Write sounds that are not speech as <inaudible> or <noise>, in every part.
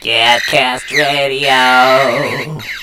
Gadcast Radio.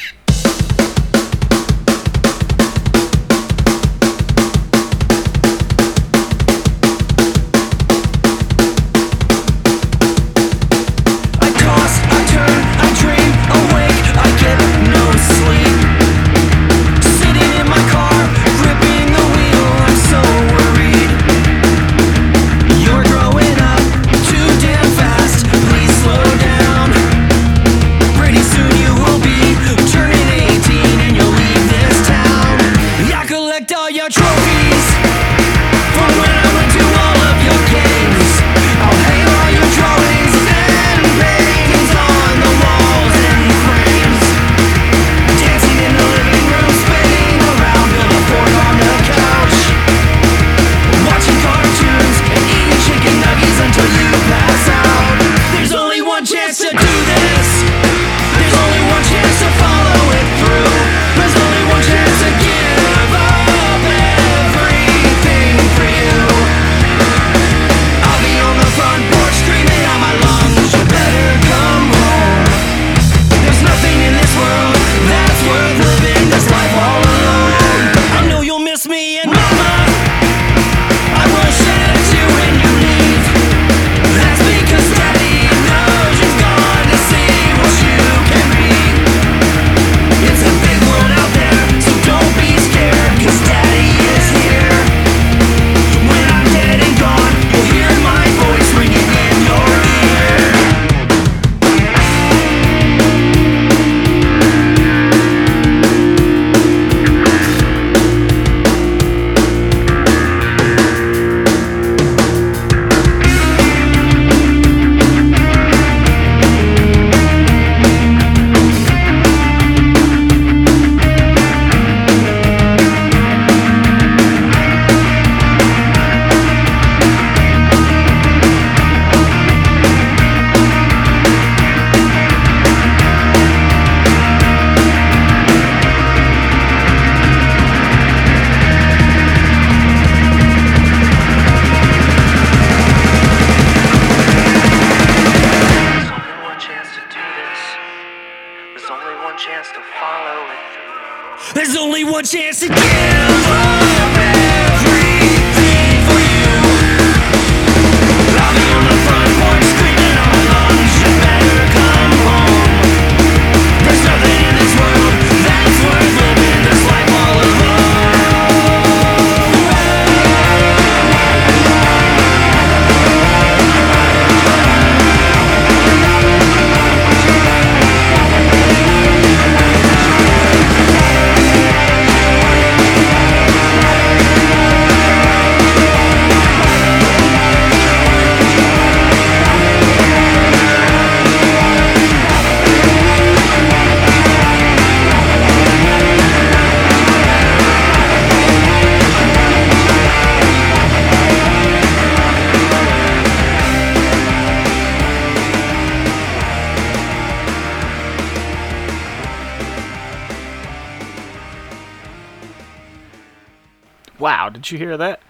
Wow, did you hear that?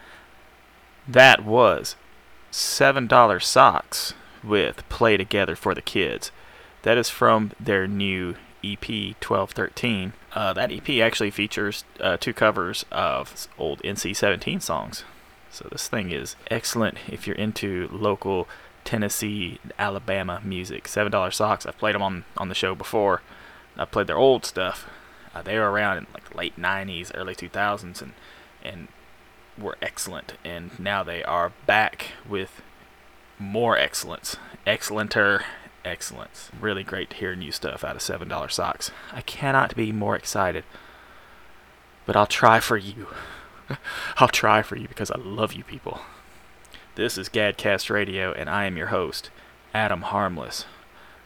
That was $7 Socks with Play Together for the Kids. That is from their new EP 1213. Uh, that EP actually features uh, two covers of old NC 17 songs. So this thing is excellent if you're into local Tennessee, Alabama music. $7 Socks, I've played them on, on the show before. I played their old stuff. Uh, they were around in like late 90s, early 2000s, and and were excellent. And now they are back with more excellence, excellenter excellence. Really great to hear new stuff out of Seven Dollar Socks. I cannot be more excited, but I'll try for you. <laughs> I'll try for you because I love you people. This is Gadcast Radio, and I am your host, Adam Harmless.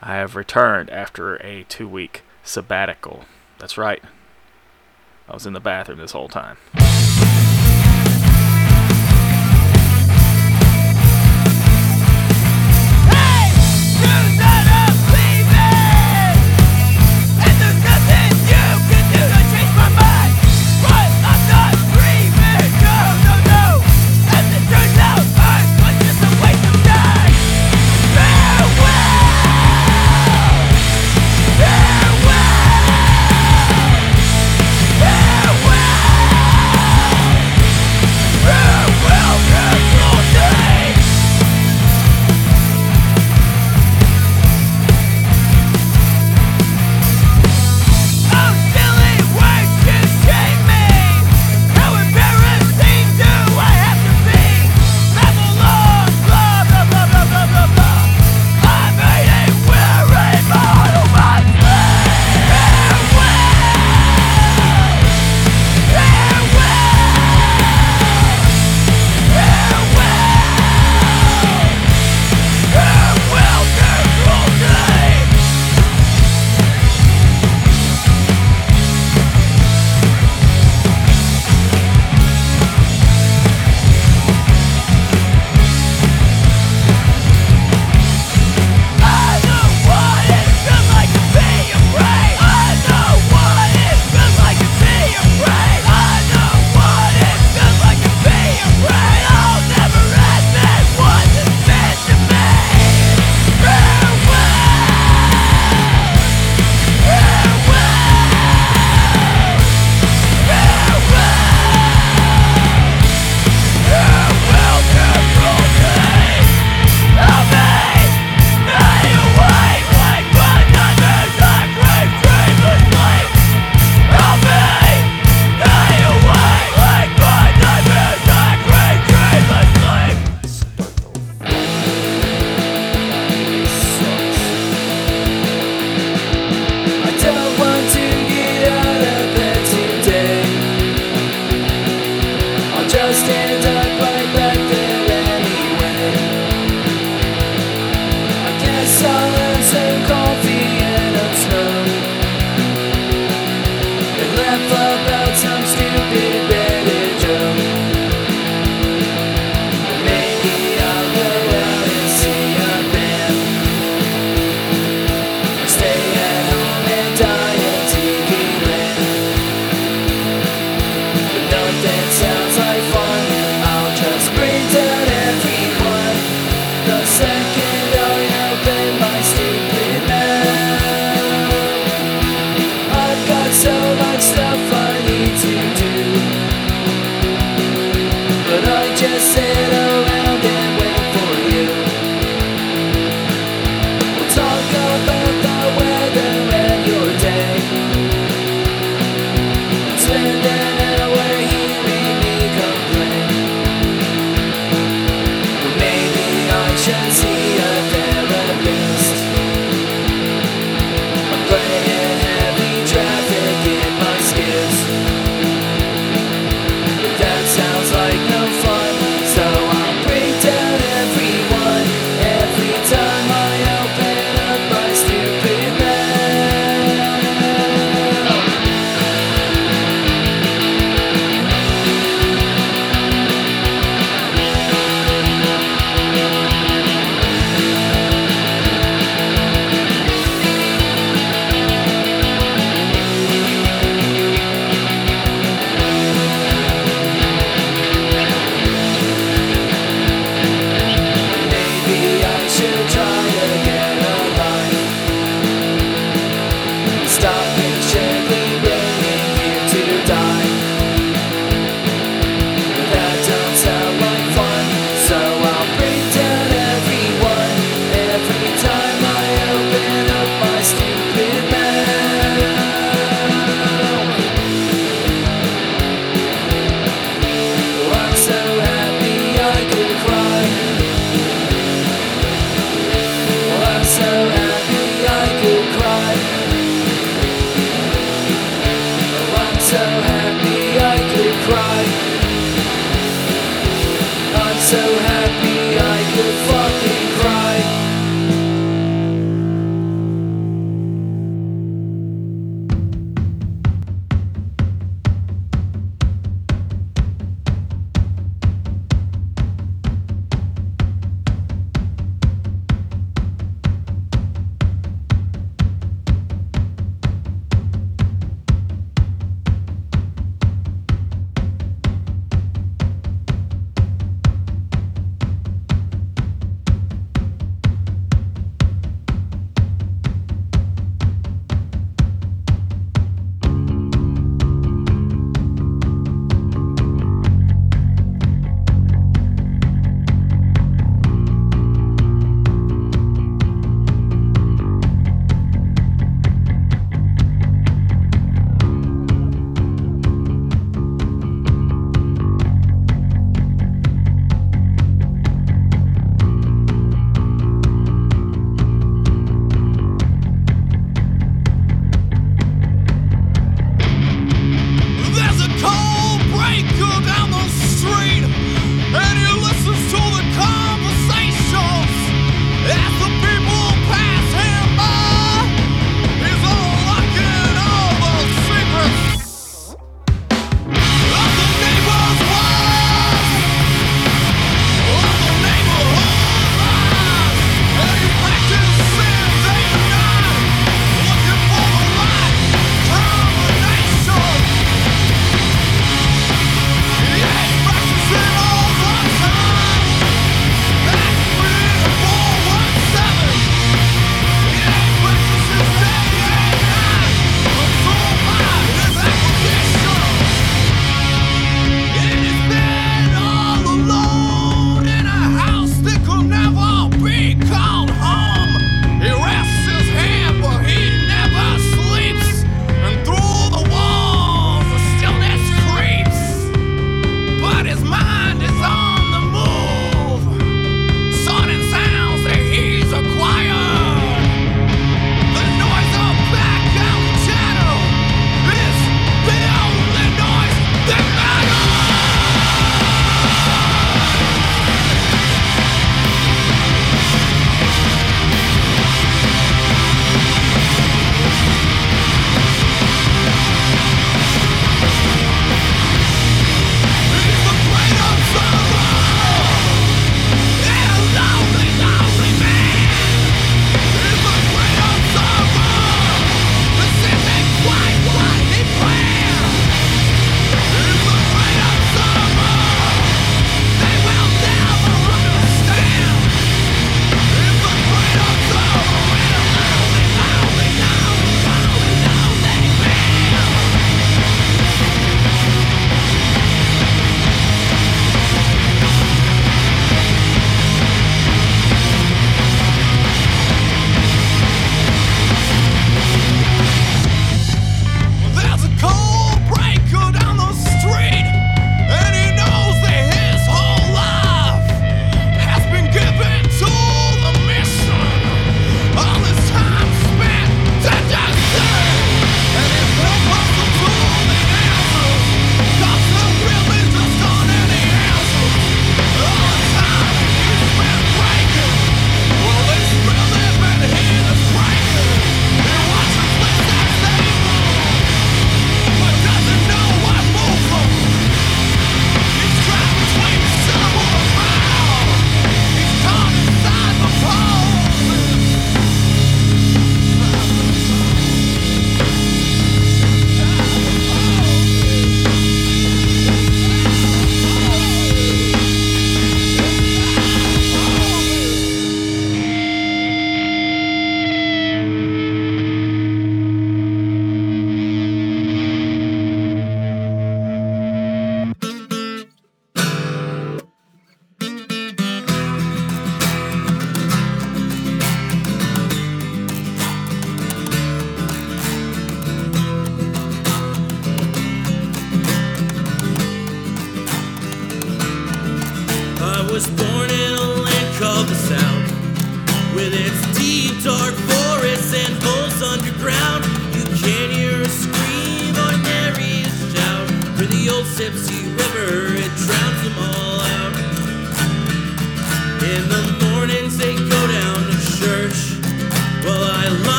I have returned after a two week sabbatical. That's right. I was in the bathroom this whole time.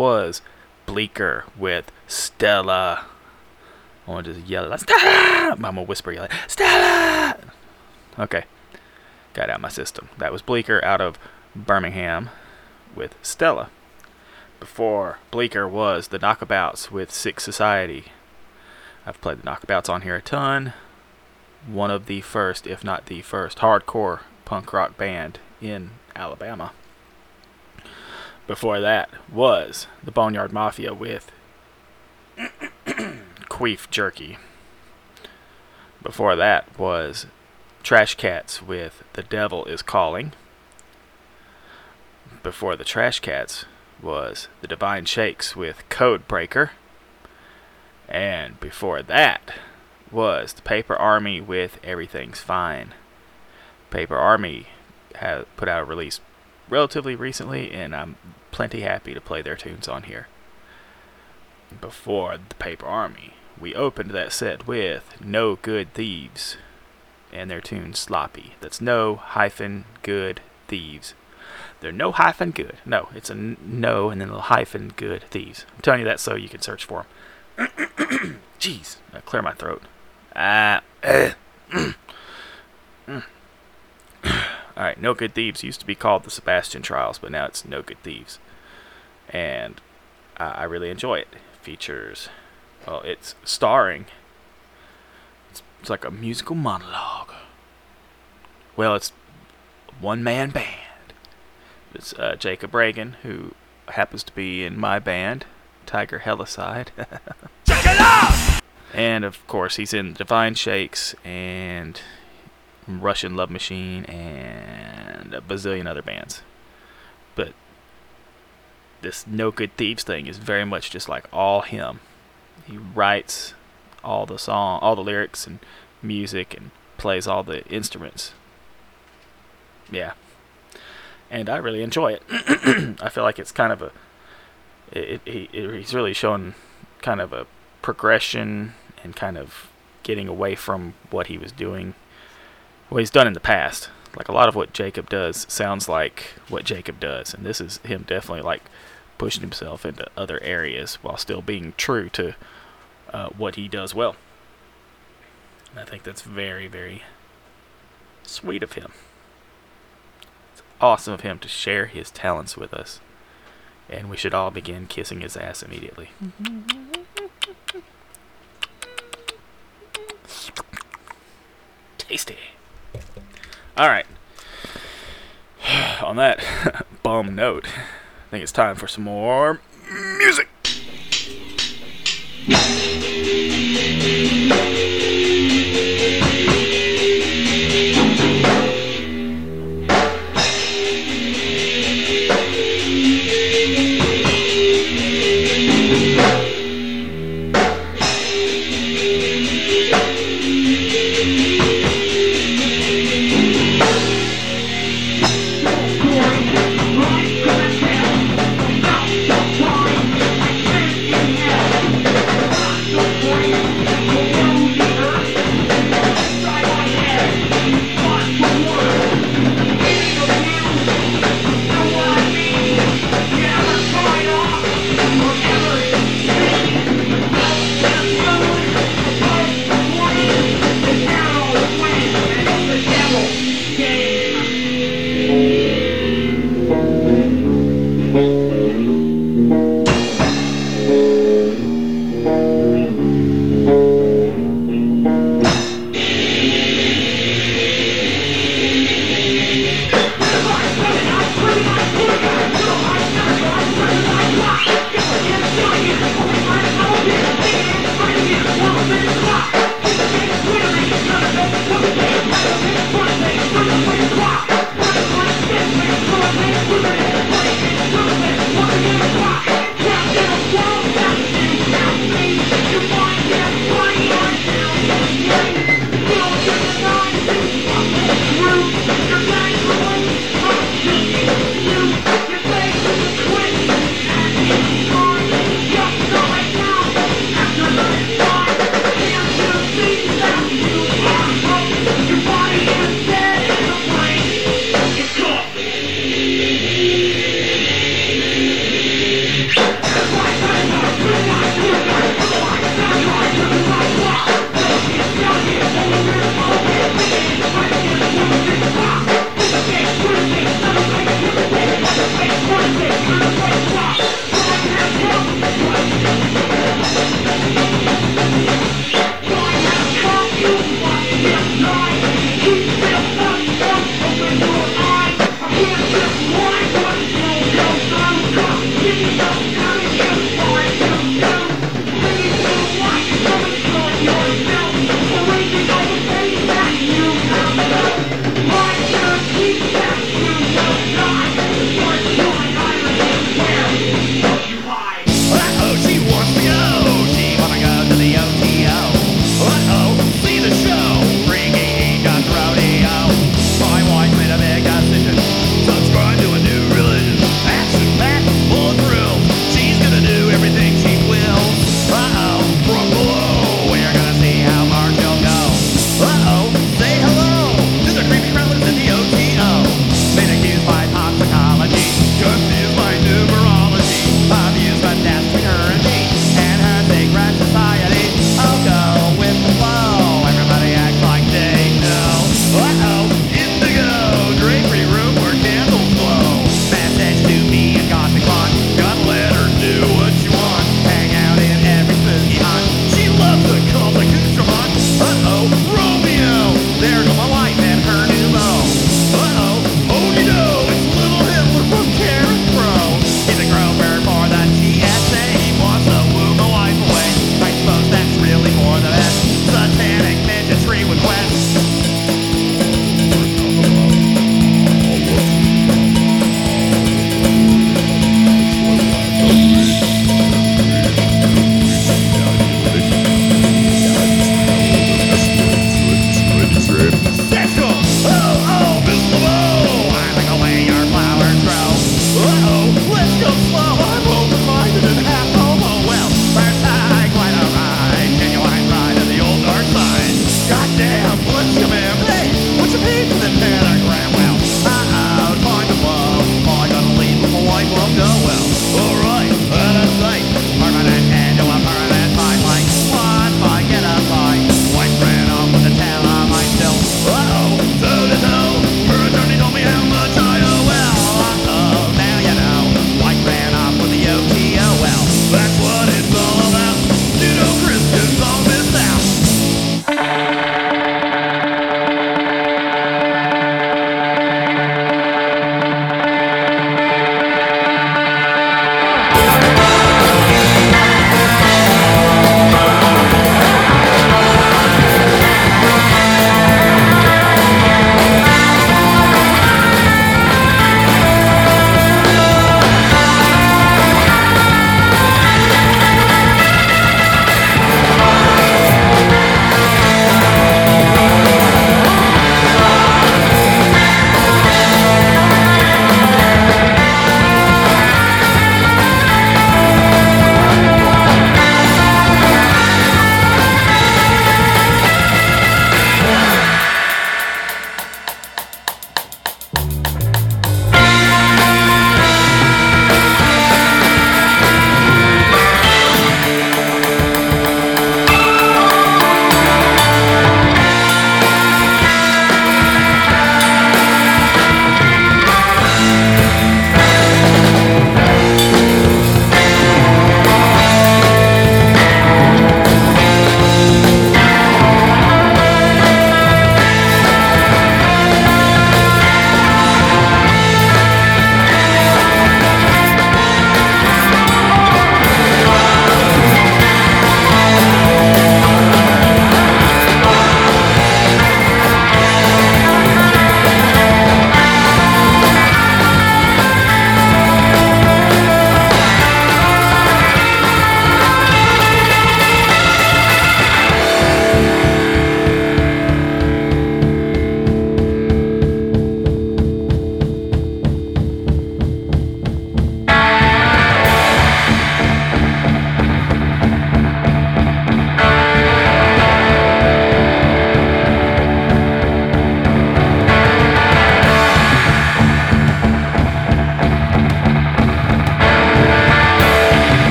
Was Bleecker with Stella. I want to just yell. Stella! <laughs> I'm gonna whisper yell. Stella! Okay, got out of my system. That was Bleecker out of Birmingham with Stella. Before Bleecker was the Knockabouts with Sick Society. I've played the Knockabouts on here a ton. One of the first, if not the first, hardcore punk rock band in Alabama. Before that was the Boneyard Mafia with <clears throat> Queef Jerky. Before that was Trash Cats with The Devil is Calling. Before the Trash Cats was The Divine Shakes with Code Breaker. And before that was the Paper Army with Everything's Fine. Paper Army had put out a release relatively recently, and I'm plenty happy to play their tunes on here. Before the Paper Army, we opened that set with No Good Thieves and their tune Sloppy. That's no hyphen good thieves. They're no hyphen good. No, it's a no and then a hyphen good thieves. I'm telling you that so you can search for them. <coughs> Jeez, I clear my throat. Ah, uh, <coughs> All right, No Good Thieves used to be called the Sebastian Trials, but now it's No Good Thieves, and uh, I really enjoy it. Features, well, it's starring. It's, it's like a musical monologue. Well, it's one man band. It's uh, Jacob Reagan, who happens to be in my band, Tiger Helicide. <laughs> And of course, he's in Divine Shakes and Russian Love Machine and a bazillion other bands. But this No Good Thieves thing is very much just like all him. He writes all the song, all the lyrics and music, and plays all the instruments. Yeah, and I really enjoy it. <clears throat> I feel like it's kind of a, it, it, it, he's really showing kind of a progression and kind of getting away from what he was doing, what he's done in the past. Like a lot of what Jacob does sounds like what Jacob does, and this is him definitely like pushing himself into other areas while still being true to uh, what he does well. And I think that's very, very sweet of him. It's awesome of him to share his talents with us, and we should all begin kissing his ass immediately. <laughs> Tasty. All right. <sighs> On that <laughs> bum note, I think it's time for some more music.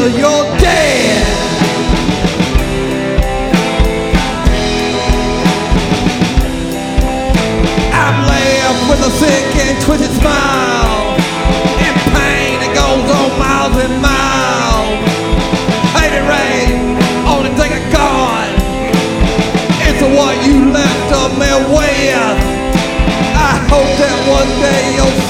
till you're dead. I'm left with a sick and twisted smile and pain that goes on miles and miles. Hate it rain, only thing I got is what you left of me with. I hope that one day you'll.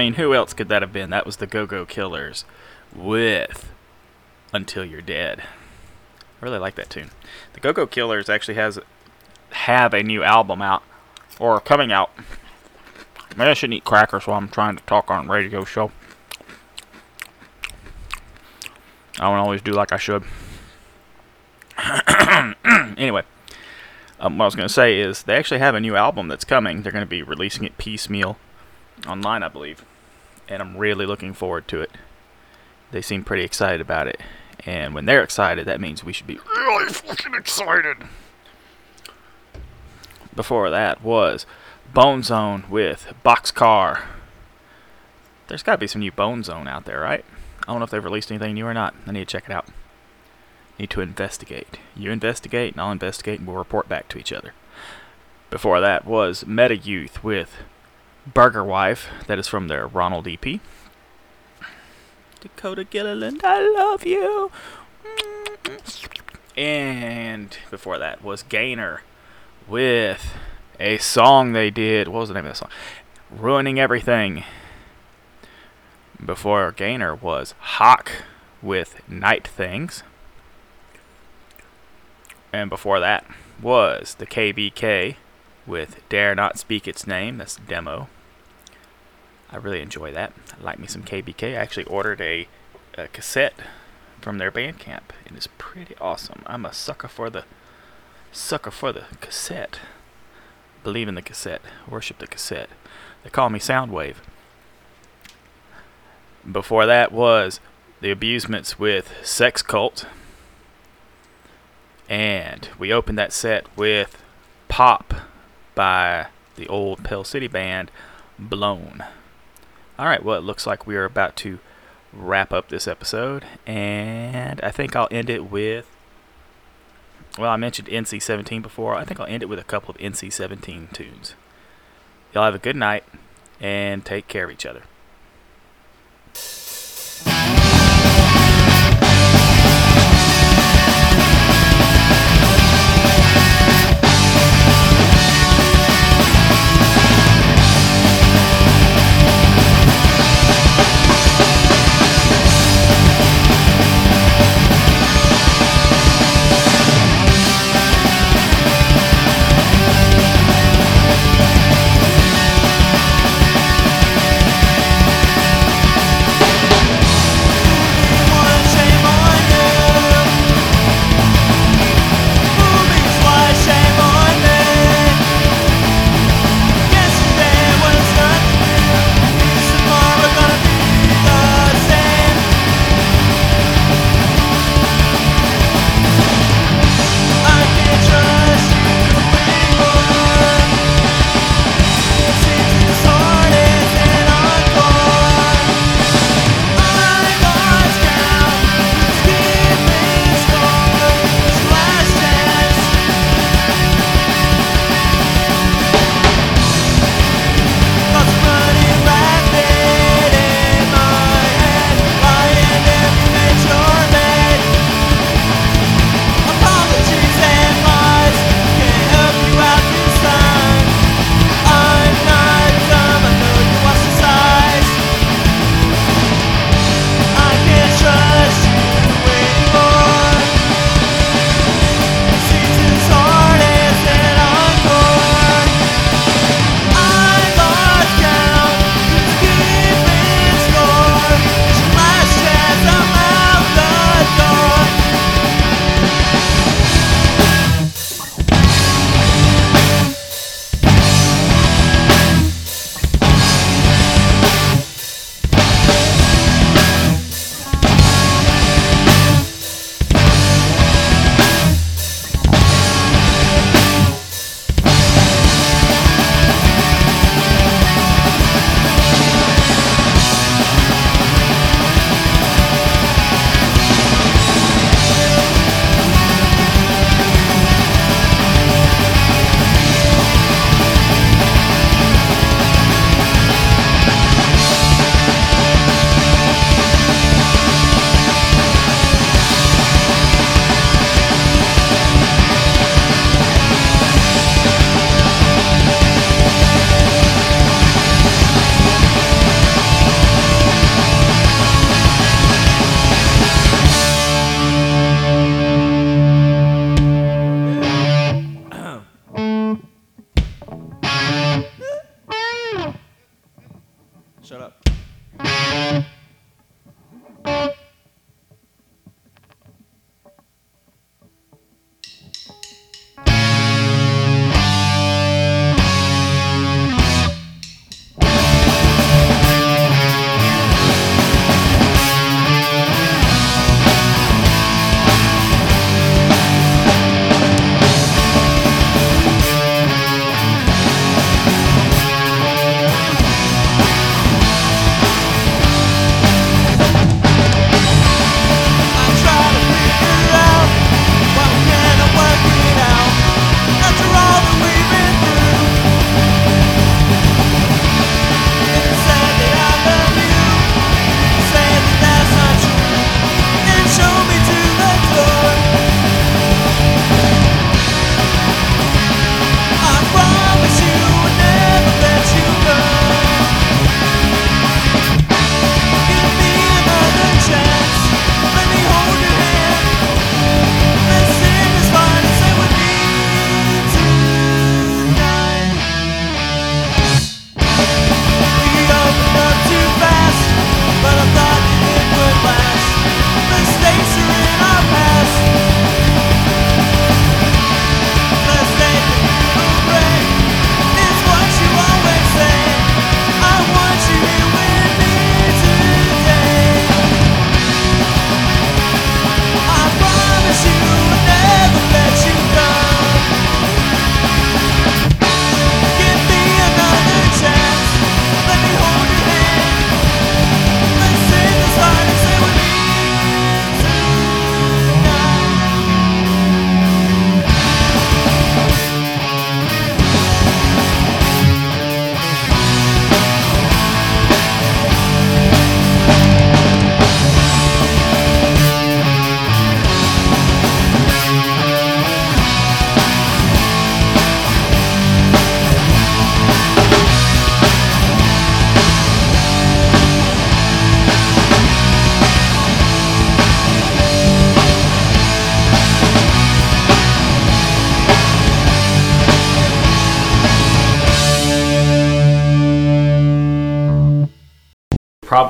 Mean, who else could that have been? That was the Go Go Killers with Until You're Dead. I really like that tune. The Go Go Killers actually has have a new album out or coming out. Maybe I shouldn't eat crackers while I'm trying to talk on radio show. I don't always do like I should. <coughs> anyway, um, what I was going to say is they actually have a new album that's coming. They're going to be releasing it piecemeal online, I believe. And I'm really looking forward to it. They seem pretty excited about it. And when they're excited, that means we should be really fucking excited. Before that was Bone Zone with Boxcar. There's got to be some new Bone Zone out there, right? I don't know if they've released anything new or not. I need to check it out. Need to investigate. You investigate, and I'll investigate, and we'll report back to each other. Before that was Meta Youth with Burger Wife. That is from their Ronald EP. Dakota Gilliland, I love you. And before that was Gainer with a song they did. What was the name of the song? Ruining Everything. Before Gainer was Hawk with Night Things. And before that was the KBK with Dare Not Speak Its Name. That's demo. I really enjoy that. I like me some KBK. I actually ordered a, a cassette from their Bandcamp. And It is pretty awesome. I'm a sucker for the sucker for the cassette. Believe in the cassette. Worship the cassette. They call me Soundwave. Before that was the abusements with Sex Cult. And we opened that set with Pop by the old Pell City band Blown. Alright, well, it looks like we are about to wrap up this episode. And I think I'll end it with. Well, I mentioned NC 17 before. I think I'll end it with a couple of NC 17 tunes. Y'all have a good night and take care of each other.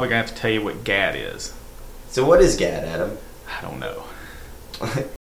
probably gonna have to tell you what GAD is. So what is GAD,